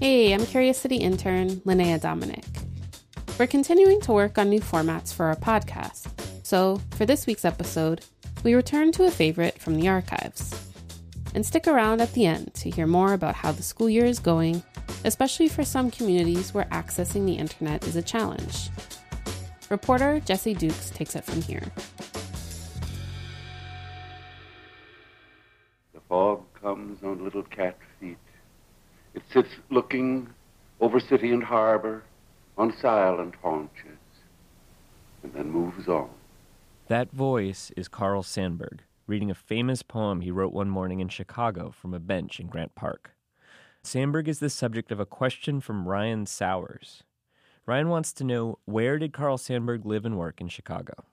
Hey, I'm Curious City intern Linnea Dominic. We're continuing to work on new formats for our podcast, so for this week's episode, we return to a favorite from the archives. And stick around at the end to hear more about how the school year is going, especially for some communities where accessing the internet is a challenge. Reporter Jesse Dukes takes it from here. The fog comes on little cat. It sits looking over city and harbor on silent haunches and then moves on. That voice is Carl Sandburg, reading a famous poem he wrote one morning in Chicago from a bench in Grant Park. Sandburg is the subject of a question from Ryan Sowers. Ryan wants to know where did Carl Sandburg live and work in Chicago?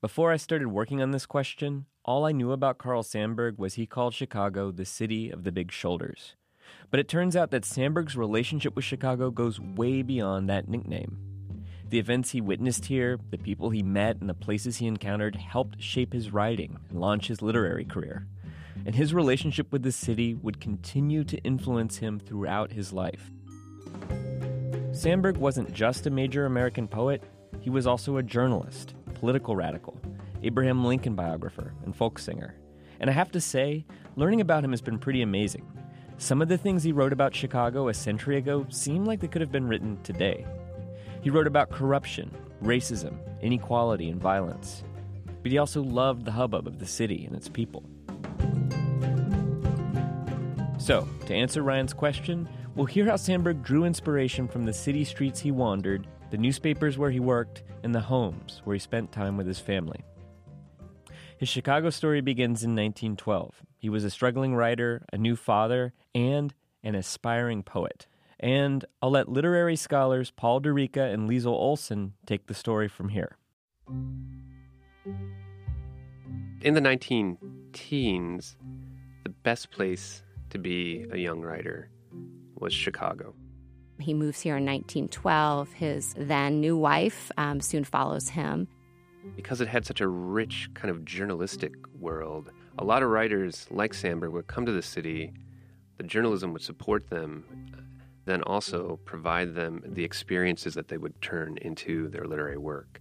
Before I started working on this question, all I knew about Carl Sandburg was he called Chicago the city of the big shoulders. But it turns out that Sandburg's relationship with Chicago goes way beyond that nickname. The events he witnessed here, the people he met, and the places he encountered helped shape his writing and launch his literary career. And his relationship with the city would continue to influence him throughout his life. Sandburg wasn't just a major American poet, he was also a journalist, political radical, Abraham Lincoln biographer, and folk singer. And I have to say, learning about him has been pretty amazing. Some of the things he wrote about Chicago a century ago seem like they could have been written today. He wrote about corruption, racism, inequality, and violence. But he also loved the hubbub of the city and its people. So, to answer Ryan's question, We'll hear how Sandburg drew inspiration from the city streets he wandered, the newspapers where he worked, and the homes where he spent time with his family. His Chicago story begins in 1912. He was a struggling writer, a new father, and an aspiring poet. And I'll let literary scholars Paul Durica and Liesl Olson take the story from here. In the 19 teens, the best place to be a young writer was Chicago. He moves here in 1912. His then new wife um, soon follows him. Because it had such a rich kind of journalistic world, a lot of writers like Sandburg would come to the city. The journalism would support them, then also provide them the experiences that they would turn into their literary work.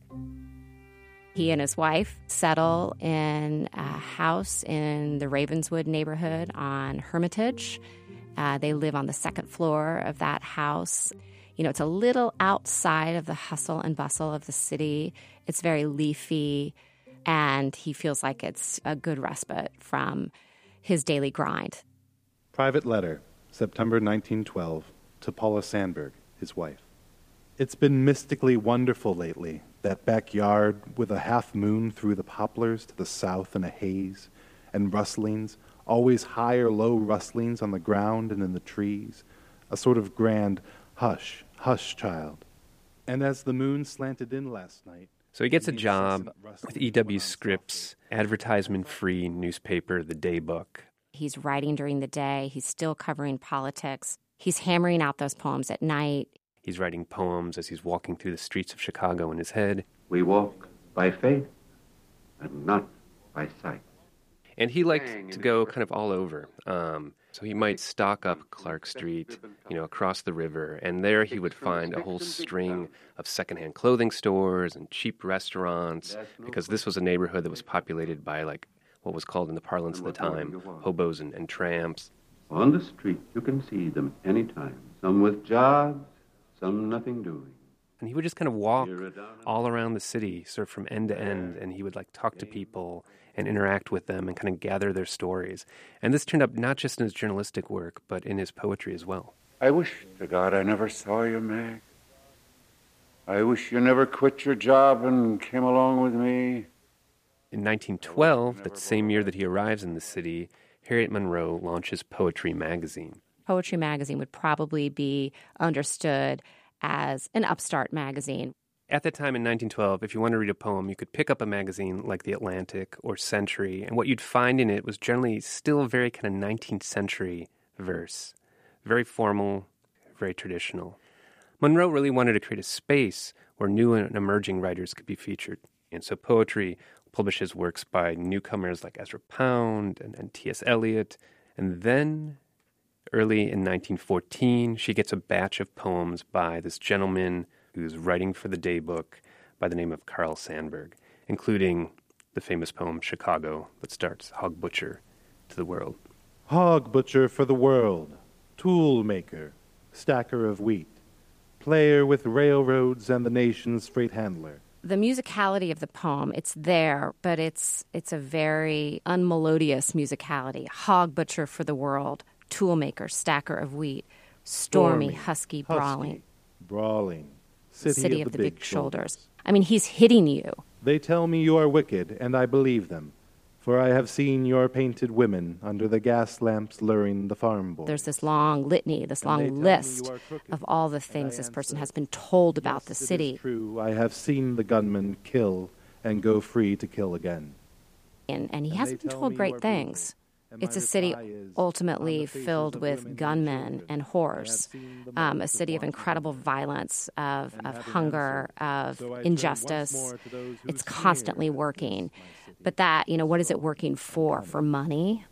He and his wife settle in a house in the Ravenswood neighborhood on Hermitage. Uh, they live on the second floor of that house. You know, it's a little outside of the hustle and bustle of the city. It's very leafy, and he feels like it's a good respite from his daily grind. Private letter, September 1912, to Paula Sandburg, his wife. It's been mystically wonderful lately, that backyard with a half moon through the poplars to the south in a haze, and rustlings always high or low rustlings on the ground and in the trees, a sort of grand hush, hush, child. And as the moon slanted in last night, so he gets a job with E.W. Scripps, advertisement free newspaper, The Daybook. He's writing during the day, he's still covering politics, he's hammering out those poems at night. He's writing poems as he's walking through the streets of Chicago in his head. We walk by faith and not by sight. And he liked to go kind of all over. Um, so he might stock up Clark Street, you know, across the river, and there he would find a whole string of secondhand clothing stores and cheap restaurants, because this was a neighborhood that was populated by like what was called in the parlance of the time hobos and, and tramps. On the street, you can see them anytime. Some with jobs, some nothing doing. And he would just kind of walk all around the city, sort of from end to end, and he would like talk to people and interact with them and kind of gather their stories. And this turned up not just in his journalistic work, but in his poetry as well. I wish to God I never saw you, Meg. I wish you never quit your job and came along with me. In 1912, that same year that he arrives in the city, Harriet Monroe launches Poetry Magazine. Poetry Magazine would probably be understood as an upstart magazine at the time in 1912, if you wanted to read a poem, you could pick up a magazine like The Atlantic or Century, and what you'd find in it was generally still very kind of 19th century verse, very formal, very traditional. Monroe really wanted to create a space where new and emerging writers could be featured. And so poetry publishes works by newcomers like Ezra Pound and, and T.S. Eliot. And then Early in 1914, she gets a batch of poems by this gentleman who's writing for the daybook by the name of Carl Sandburg, including the famous poem Chicago that starts Hog Butcher to the world. Hog butcher for the world, tool maker, stacker of wheat, player with railroads and the nation's freight handler. The musicality of the poem, it's there, but it's it's a very unmelodious musicality. Hog butcher for the world, tool maker, stacker of wheat, stormy, husky, brawling, brawling, city, of, the, big, shoulders. I mean, he's hitting you. They tell me you are wicked, and I believe them. For I have seen your painted women under the gas lamps luring the farm boys. There's this long litany, this long list of all the things this person has been told about yes, the city. True, I have seen the gunmen kill and go free to kill again. And, and he and hasn't been told great things. It's a city ultimately filled with gunmen and horse, um, a city of incredible violence, of, of hunger, of injustice. It's constantly working. But that, you know, what is it working for? For money?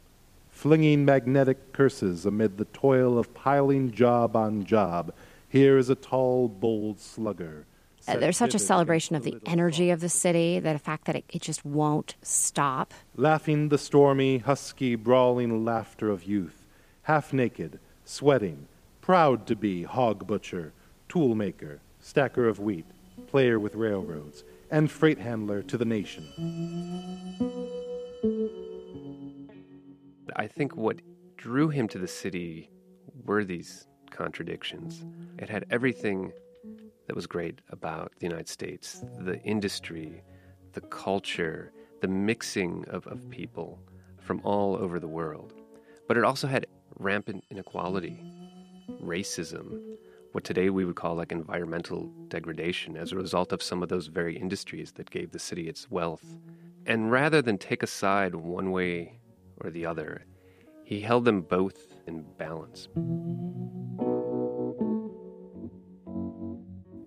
Flinging magnetic curses amid the toil of piling job on job. Here is a tall, bold slugger uh, there's such a celebration of the energy of the city, that the fact that it, it just won't stop. Laughing the stormy, husky, brawling laughter of youth, half naked, sweating, proud to be hog butcher, tool maker, stacker of wheat, player with railroads, and freight handler to the nation. I think what drew him to the city were these contradictions. It had everything that was great about the United States the industry, the culture, the mixing of, of people from all over the world. But it also had rampant inequality, racism, what today we would call like environmental degradation as a result of some of those very industries that gave the city its wealth. And rather than take a side one way or the other, he held them both in balance.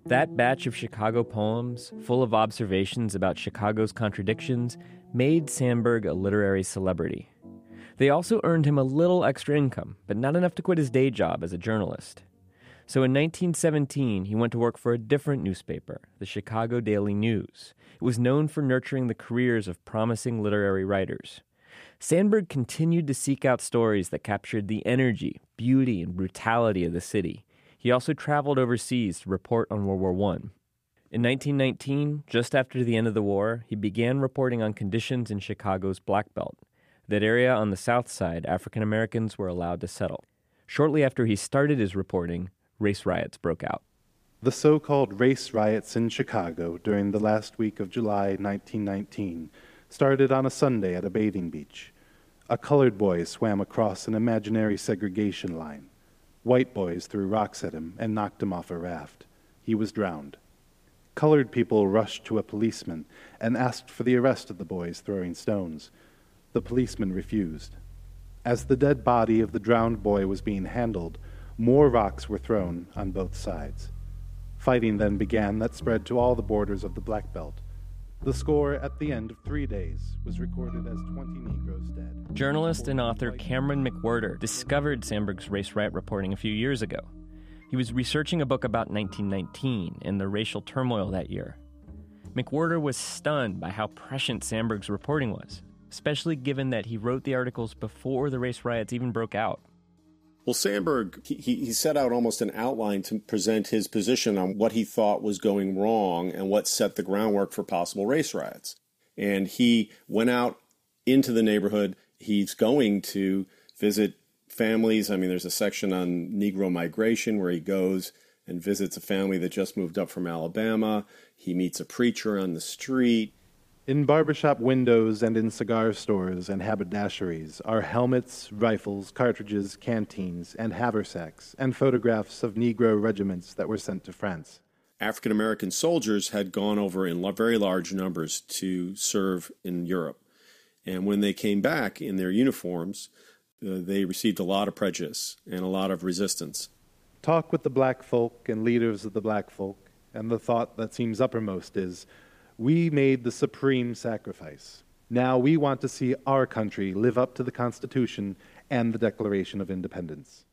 That batch of Chicago poems, full of observations about Chicago's contradictions, made Sandburg a literary celebrity. They also earned him a little extra income, but not enough to quit his day job as a journalist. So in 1917, he went to work for a different newspaper, the Chicago Daily News. It was known for nurturing the careers of promising literary writers. Sandburg continued to seek out stories that captured the energy, beauty, and brutality of the city. He also traveled overseas to report on World War I. In 1919, just after the end of the war, he began reporting on conditions in Chicago's Black Belt, that area on the south side African Americans were allowed to settle. Shortly after he started his reporting, race riots broke out. The so called race riots in Chicago during the last week of July 1919 started on a Sunday at a bathing beach. A colored boy swam across an imaginary segregation line. White boys threw rocks at him and knocked him off a raft. He was drowned. Colored people rushed to a policeman and asked for the arrest of the boys throwing stones. The policeman refused. As the dead body of the drowned boy was being handled, more rocks were thrown on both sides. Fighting then began that spread to all the borders of the Black Belt. The score at the end of three days was recorded as 20 Negroes dead. Journalist and author Cameron McWhirter discovered Sandburg's race riot reporting a few years ago. He was researching a book about 1919 and the racial turmoil that year. McWhirter was stunned by how prescient Sandburg's reporting was, especially given that he wrote the articles before the race riots even broke out. Well, Sandburg, he, he set out almost an outline to present his position on what he thought was going wrong and what set the groundwork for possible race riots. And he went out into the neighborhood. He's going to visit families. I mean, there's a section on Negro migration where he goes and visits a family that just moved up from Alabama. He meets a preacher on the street. In barbershop windows and in cigar stores and haberdasheries are helmets, rifles, cartridges, canteens, and haversacks, and photographs of Negro regiments that were sent to France. African American soldiers had gone over in very large numbers to serve in Europe. And when they came back in their uniforms, uh, they received a lot of prejudice and a lot of resistance. Talk with the black folk and leaders of the black folk, and the thought that seems uppermost is we made the supreme sacrifice. Now we want to see our country live up to the Constitution and the Declaration of Independence.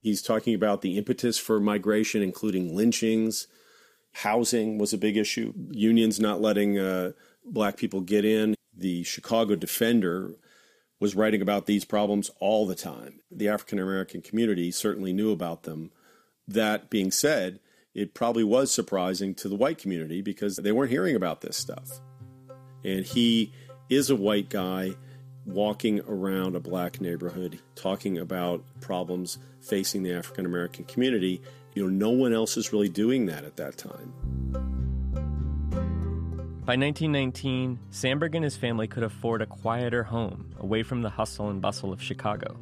He's talking about the impetus for migration, including lynchings. Housing was a big issue. Unions not letting uh, black people get in. The Chicago Defender was writing about these problems all the time. The African American community certainly knew about them. That being said, it probably was surprising to the white community because they weren't hearing about this stuff. And he is a white guy walking around a black neighborhood talking about problems facing the African American community. You know, no one else is really doing that at that time. By 1919, Sandburg and his family could afford a quieter home away from the hustle and bustle of Chicago.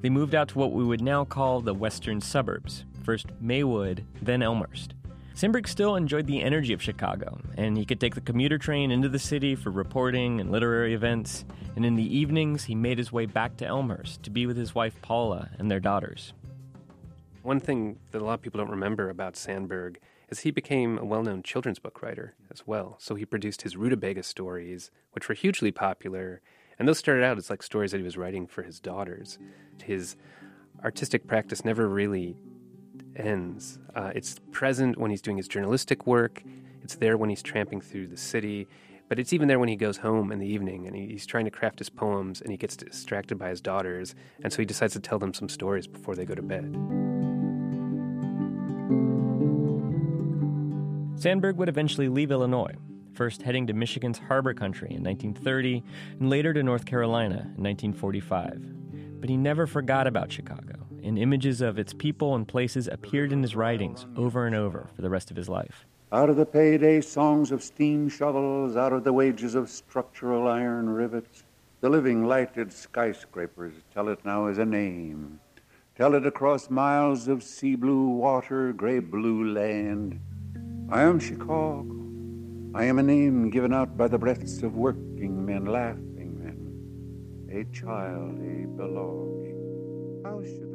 They moved out to what we would now call the western suburbs, first Maywood, then Elmhurst. Sandburg still enjoyed the energy of Chicago, and he could take the commuter train into the city for reporting and literary events. And in the evenings, he made his way back to Elmhurst to be with his wife Paula and their daughters. One thing that a lot of people don't remember about Sandburg is he became a well known children's book writer as well. So he produced his Rutabaga stories, which were hugely popular. And those started out as like stories that he was writing for his daughters. His artistic practice never really ends. Uh, it's present when he's doing his journalistic work, it's there when he's tramping through the city, but it's even there when he goes home in the evening and he's trying to craft his poems and he gets distracted by his daughters, and so he decides to tell them some stories before they go to bed. Sandburg would eventually leave Illinois, first heading to Michigan's harbor country in 1930 and later to North Carolina in 1945. But he never forgot about Chicago and images of its people and places appeared in his writings over and over for the rest of his life. Out of the payday songs of steam shovels, out of the wages of structural iron rivets, the living lighted skyscrapers tell it now as a name. Tell it across miles of sea blue water, gray blue land. I am Chicago. I am a name given out by the breaths of working men, laughing men. A child, a belonging. How should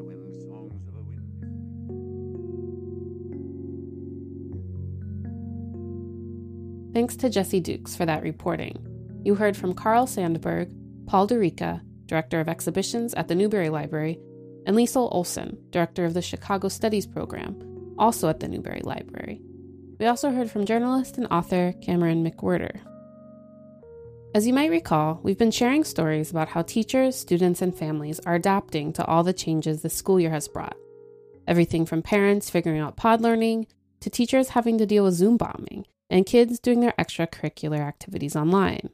Thanks to Jesse Dukes for that reporting. You heard from Carl Sandburg, Paul Durica, Director of Exhibitions at the Newberry Library, and Liesl Olson, Director of the Chicago Studies Program, also at the Newberry Library. We also heard from journalist and author Cameron McWhirter. As you might recall, we've been sharing stories about how teachers, students, and families are adapting to all the changes the school year has brought. Everything from parents figuring out pod learning to teachers having to deal with Zoom bombing and kids doing their extracurricular activities online.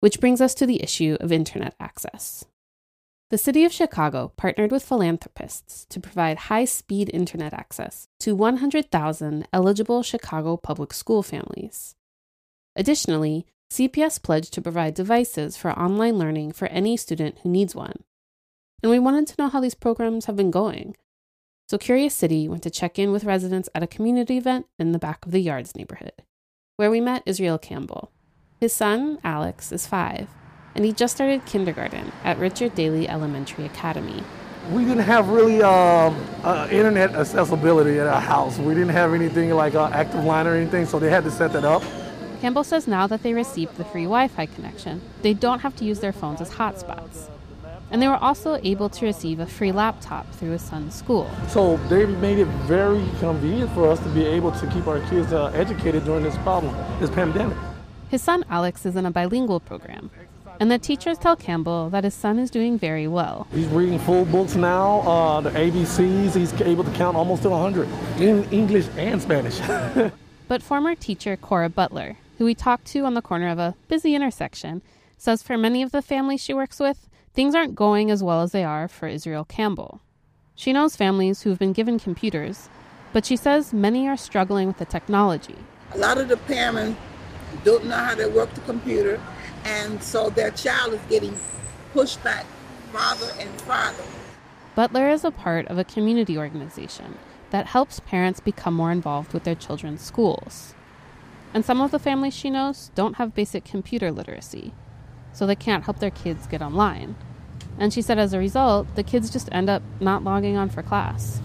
Which brings us to the issue of internet access. The city of Chicago partnered with philanthropists to provide high speed internet access to 100,000 eligible Chicago public school families. Additionally, CPS pledged to provide devices for online learning for any student who needs one. And we wanted to know how these programs have been going. So Curious City went to check in with residents at a community event in the back of the Yards neighborhood where we met Israel Campbell. His son, Alex, is five, and he just started kindergarten at Richard Daley Elementary Academy. We didn't have really um, uh, internet accessibility at our house. We didn't have anything like uh, active line or anything, so they had to set that up. Campbell says now that they received the free Wi Fi connection, they don't have to use their phones as hotspots. And they were also able to receive a free laptop through his son's school. So they made it very convenient for us to be able to keep our kids uh, educated during this problem, this pandemic. His son Alex is in a bilingual program, and the teachers tell Campbell that his son is doing very well. He's reading full books now, uh, the ABCs, he's able to count almost to 100 in English and Spanish. but former teacher Cora Butler, who we talked to on the corner of a busy intersection, says for many of the families she works with, things aren't going as well as they are for Israel Campbell. She knows families who've been given computers, but she says many are struggling with the technology. A lot of the parents don't know how to work the computer, and so their child is getting pushed back farther and farther. Butler is a part of a community organization that helps parents become more involved with their children's schools. And some of the families she knows don't have basic computer literacy, so they can't help their kids get online. And she said as a result, the kids just end up not logging on for class.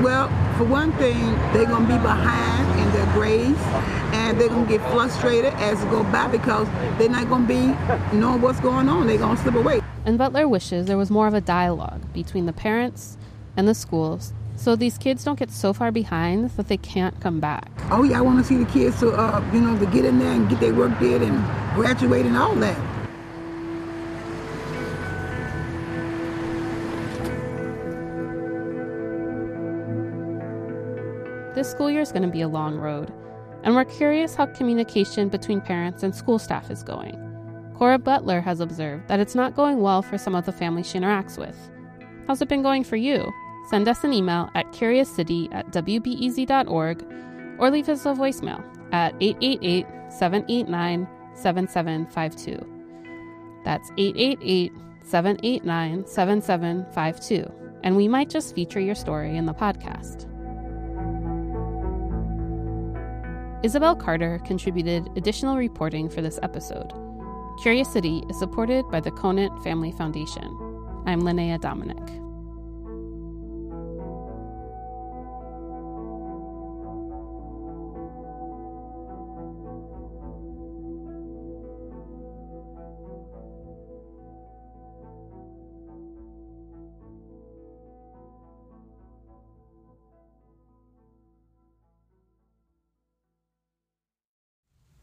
Well, for one thing, they're going to be behind in their grades and they're going to get frustrated as they go by because they're not going to be knowing what's going on. They're going to slip away. And Butler wishes there was more of a dialogue between the parents and the schools so these kids don't get so far behind that they can't come back. Oh yeah, I want to see the kids to uh, you know to get in there and get their work did and graduate and all that. This school year is going to be a long road, and we're curious how communication between parents and school staff is going. Cora Butler has observed that it's not going well for some of the families she interacts with. How's it been going for you? Send us an email at curiouscity at wbez.org or leave us a voicemail at 888 789 7752. That's 888 789 7752, and we might just feature your story in the podcast. Isabel Carter contributed additional reporting for this episode. Curious City is supported by the Conant Family Foundation. I'm Linnea Dominic.